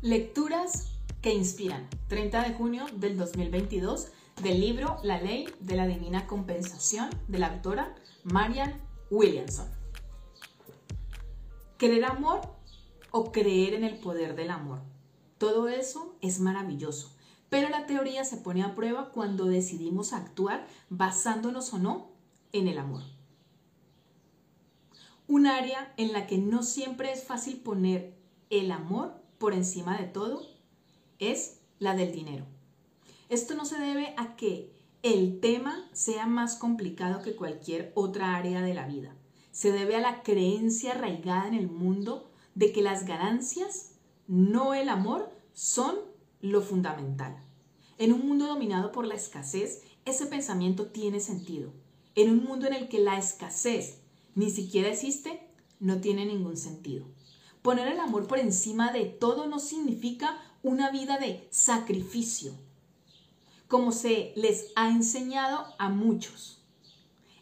Lecturas que inspiran. 30 de junio del 2022 del libro La ley de la divina compensación de la autora Marian Williamson. Querer amor o creer en el poder del amor. Todo eso es maravilloso, pero la teoría se pone a prueba cuando decidimos actuar basándonos o no en el amor. Un área en la que no siempre es fácil poner el amor por encima de todo es la del dinero. Esto no se debe a que el tema sea más complicado que cualquier otra área de la vida. Se debe a la creencia arraigada en el mundo de que las ganancias, no el amor, son lo fundamental. En un mundo dominado por la escasez, ese pensamiento tiene sentido. En un mundo en el que la escasez ni siquiera existe, no tiene ningún sentido. Poner el amor por encima de todo no significa una vida de sacrificio, como se les ha enseñado a muchos.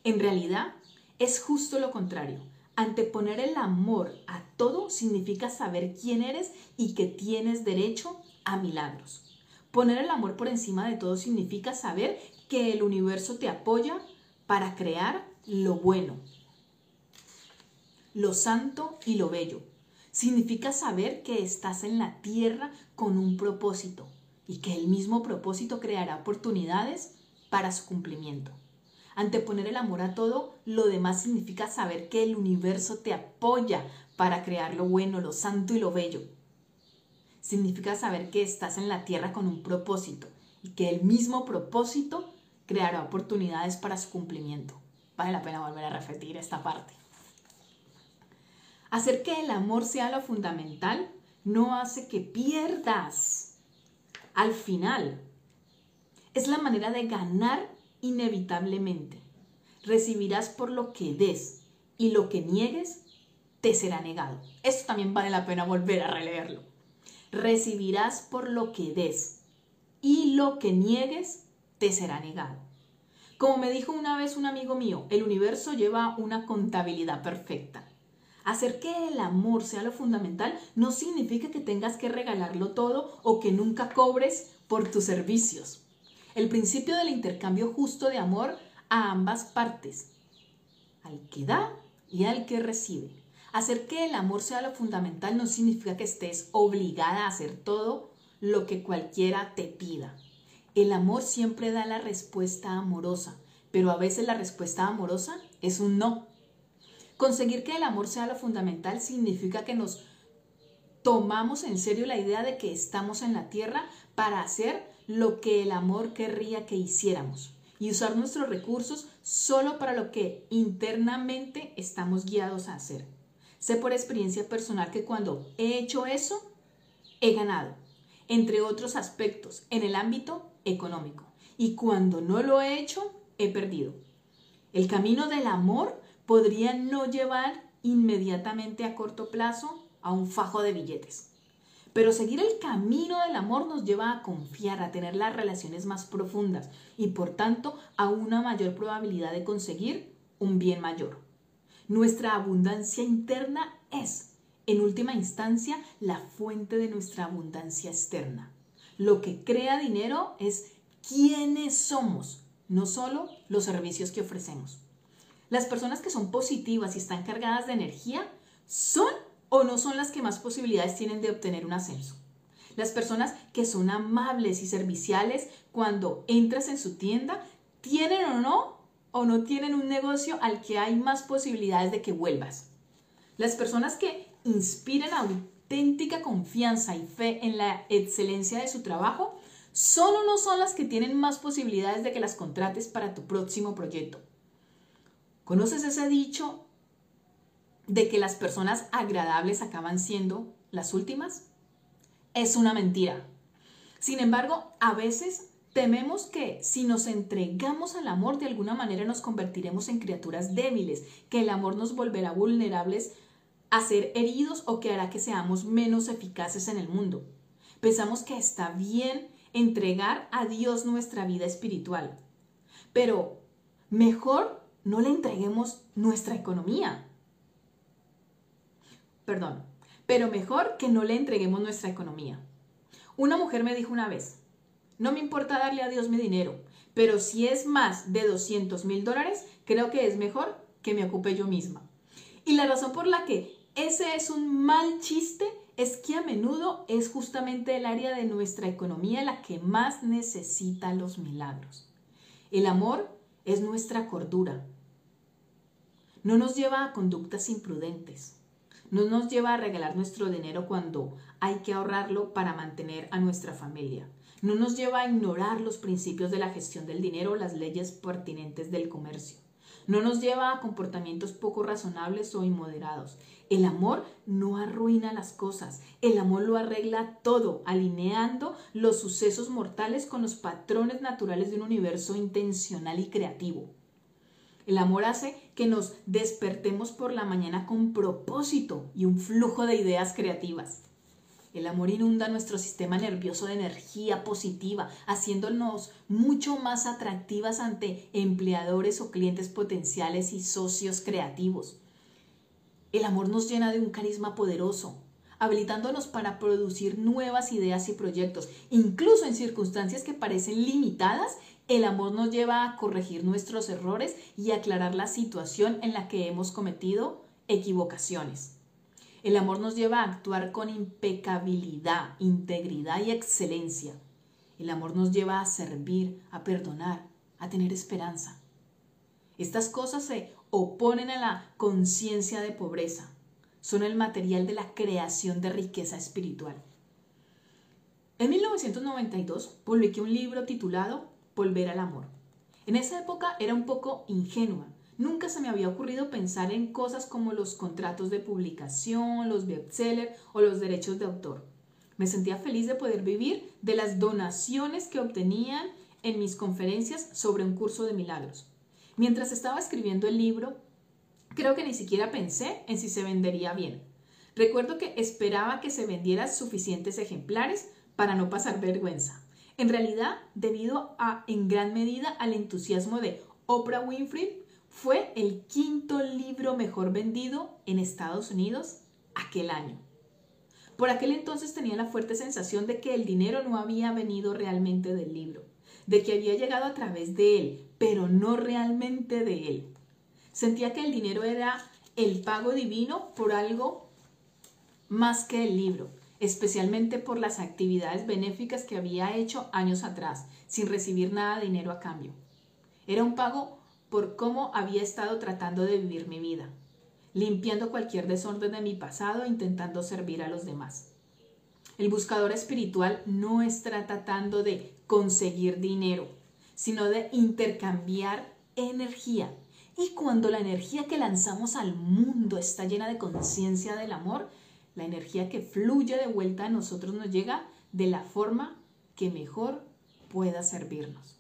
En realidad, es justo lo contrario. Anteponer el amor a todo significa saber quién eres y que tienes derecho a milagros. Poner el amor por encima de todo significa saber que el universo te apoya para crear lo bueno, lo santo y lo bello. Significa saber que estás en la tierra con un propósito y que el mismo propósito creará oportunidades para su cumplimiento. Anteponer el amor a todo, lo demás significa saber que el universo te apoya para crear lo bueno, lo santo y lo bello. Significa saber que estás en la tierra con un propósito y que el mismo propósito creará oportunidades para su cumplimiento. Vale la pena volver a repetir esta parte. Hacer que el amor sea lo fundamental no hace que pierdas. Al final, es la manera de ganar inevitablemente. Recibirás por lo que des y lo que niegues te será negado. Esto también vale la pena volver a releerlo. Recibirás por lo que des y lo que niegues te será negado. Como me dijo una vez un amigo mío, el universo lleva una contabilidad perfecta. Hacer que el amor sea lo fundamental no significa que tengas que regalarlo todo o que nunca cobres por tus servicios. El principio del intercambio justo de amor a ambas partes, al que da y al que recibe. Hacer que el amor sea lo fundamental no significa que estés obligada a hacer todo lo que cualquiera te pida. El amor siempre da la respuesta amorosa, pero a veces la respuesta amorosa es un no. Conseguir que el amor sea lo fundamental significa que nos tomamos en serio la idea de que estamos en la tierra para hacer lo que el amor querría que hiciéramos y usar nuestros recursos solo para lo que internamente estamos guiados a hacer. Sé por experiencia personal que cuando he hecho eso, he ganado, entre otros aspectos, en el ámbito económico. Y cuando no lo he hecho, he perdido. El camino del amor podría no llevar inmediatamente a corto plazo a un fajo de billetes. Pero seguir el camino del amor nos lleva a confiar, a tener las relaciones más profundas y por tanto a una mayor probabilidad de conseguir un bien mayor. Nuestra abundancia interna es, en última instancia, la fuente de nuestra abundancia externa. Lo que crea dinero es quiénes somos, no solo los servicios que ofrecemos. Las personas que son positivas y están cargadas de energía son o no son las que más posibilidades tienen de obtener un ascenso. Las personas que son amables y serviciales cuando entras en su tienda tienen o no o no tienen un negocio al que hay más posibilidades de que vuelvas. Las personas que inspiran auténtica confianza y fe en la excelencia de su trabajo son o no son las que tienen más posibilidades de que las contrates para tu próximo proyecto. ¿Conoces ese dicho de que las personas agradables acaban siendo las últimas? Es una mentira. Sin embargo, a veces tememos que si nos entregamos al amor de alguna manera nos convertiremos en criaturas débiles, que el amor nos volverá vulnerables a ser heridos o que hará que seamos menos eficaces en el mundo. Pensamos que está bien entregar a Dios nuestra vida espiritual, pero mejor no le entreguemos nuestra economía. Perdón, pero mejor que no le entreguemos nuestra economía. Una mujer me dijo una vez, no me importa darle a Dios mi dinero, pero si es más de 200 mil dólares, creo que es mejor que me ocupe yo misma. Y la razón por la que ese es un mal chiste es que a menudo es justamente el área de nuestra economía la que más necesita los milagros. El amor es nuestra cordura. No nos lleva a conductas imprudentes. No nos lleva a regalar nuestro dinero cuando hay que ahorrarlo para mantener a nuestra familia. No nos lleva a ignorar los principios de la gestión del dinero o las leyes pertinentes del comercio. No nos lleva a comportamientos poco razonables o inmoderados. El amor no arruina las cosas, el amor lo arregla todo, alineando los sucesos mortales con los patrones naturales de un universo intencional y creativo. El amor hace que nos despertemos por la mañana con propósito y un flujo de ideas creativas. El amor inunda nuestro sistema nervioso de energía positiva, haciéndonos mucho más atractivas ante empleadores o clientes potenciales y socios creativos. El amor nos llena de un carisma poderoso, habilitándonos para producir nuevas ideas y proyectos. Incluso en circunstancias que parecen limitadas, el amor nos lleva a corregir nuestros errores y aclarar la situación en la que hemos cometido equivocaciones. El amor nos lleva a actuar con impecabilidad, integridad y excelencia. El amor nos lleva a servir, a perdonar, a tener esperanza. Estas cosas se oponen a la conciencia de pobreza. Son el material de la creación de riqueza espiritual. En 1992 publiqué un libro titulado Volver al Amor. En esa época era un poco ingenua Nunca se me había ocurrido pensar en cosas como los contratos de publicación, los bestsellers o los derechos de autor. Me sentía feliz de poder vivir de las donaciones que obtenían en mis conferencias sobre un curso de milagros. Mientras estaba escribiendo el libro, creo que ni siquiera pensé en si se vendería bien. Recuerdo que esperaba que se vendieran suficientes ejemplares para no pasar vergüenza. En realidad, debido a en gran medida al entusiasmo de Oprah Winfrey, fue el quinto libro mejor vendido en Estados Unidos aquel año. Por aquel entonces tenía la fuerte sensación de que el dinero no había venido realmente del libro, de que había llegado a través de él, pero no realmente de él. Sentía que el dinero era el pago divino por algo más que el libro, especialmente por las actividades benéficas que había hecho años atrás, sin recibir nada de dinero a cambio. Era un pago por cómo había estado tratando de vivir mi vida, limpiando cualquier desorden de mi pasado e intentando servir a los demás. El buscador espiritual no está tratando de conseguir dinero, sino de intercambiar energía. Y cuando la energía que lanzamos al mundo está llena de conciencia del amor, la energía que fluye de vuelta a nosotros nos llega de la forma que mejor pueda servirnos.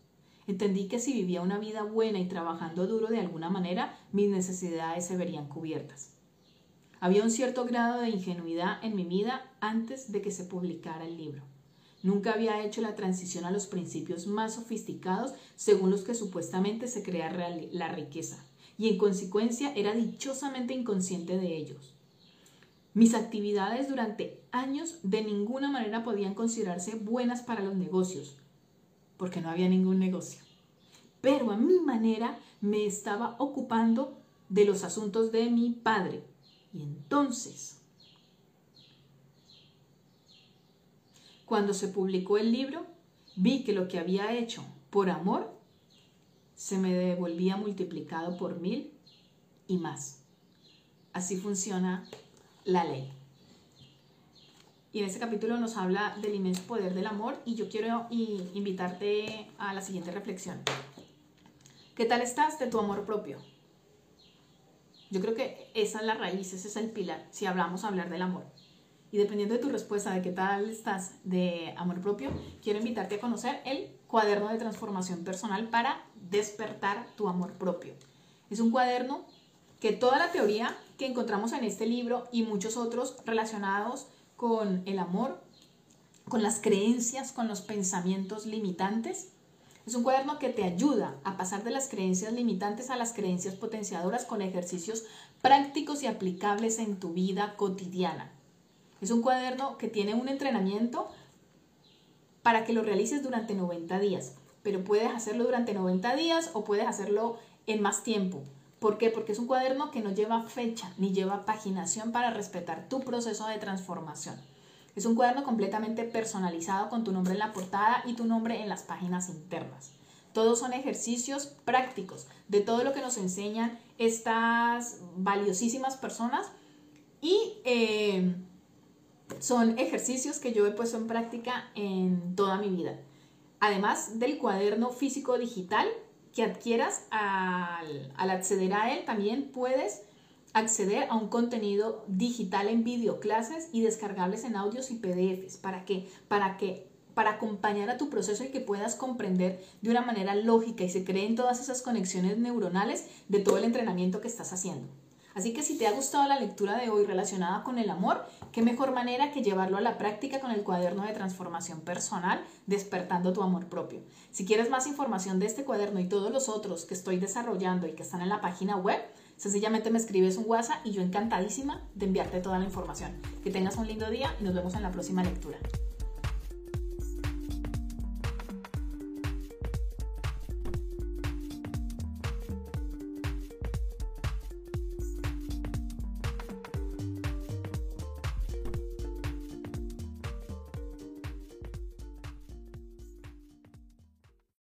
Entendí que si vivía una vida buena y trabajando duro de alguna manera, mis necesidades se verían cubiertas. Había un cierto grado de ingenuidad en mi vida antes de que se publicara el libro. Nunca había hecho la transición a los principios más sofisticados según los que supuestamente se crea la riqueza, y en consecuencia era dichosamente inconsciente de ellos. Mis actividades durante años de ninguna manera podían considerarse buenas para los negocios, porque no había ningún negocio. Pero a mi manera me estaba ocupando de los asuntos de mi padre. Y entonces, cuando se publicó el libro, vi que lo que había hecho por amor se me devolvía multiplicado por mil y más. Así funciona la ley. Y en este capítulo nos habla del inmenso poder del amor y yo quiero invitarte a la siguiente reflexión. ¿Qué tal estás de tu amor propio? Yo creo que esa es la raíz, ese es el pilar, si hablamos hablar del amor. Y dependiendo de tu respuesta de qué tal estás de amor propio, quiero invitarte a conocer el cuaderno de transformación personal para despertar tu amor propio. Es un cuaderno que toda la teoría que encontramos en este libro y muchos otros relacionados con el amor, con las creencias, con los pensamientos limitantes. Es un cuaderno que te ayuda a pasar de las creencias limitantes a las creencias potenciadoras con ejercicios prácticos y aplicables en tu vida cotidiana. Es un cuaderno que tiene un entrenamiento para que lo realices durante 90 días, pero puedes hacerlo durante 90 días o puedes hacerlo en más tiempo. ¿Por qué? Porque es un cuaderno que no lleva fecha ni lleva paginación para respetar tu proceso de transformación. Es un cuaderno completamente personalizado con tu nombre en la portada y tu nombre en las páginas internas. Todos son ejercicios prácticos de todo lo que nos enseñan estas valiosísimas personas y eh, son ejercicios que yo he puesto en práctica en toda mi vida. Además del cuaderno físico digital que adquieras al, acceder a él, también puedes acceder a un contenido digital en videoclases y descargables en audios y PDFs. ¿Para qué? Para que para acompañar a tu proceso y que puedas comprender de una manera lógica y se creen todas esas conexiones neuronales de todo el entrenamiento que estás haciendo. Así que si te ha gustado la lectura de hoy relacionada con el amor, qué mejor manera que llevarlo a la práctica con el cuaderno de transformación personal, despertando tu amor propio. Si quieres más información de este cuaderno y todos los otros que estoy desarrollando y que están en la página web, sencillamente me escribes un WhatsApp y yo encantadísima de enviarte toda la información. Que tengas un lindo día y nos vemos en la próxima lectura.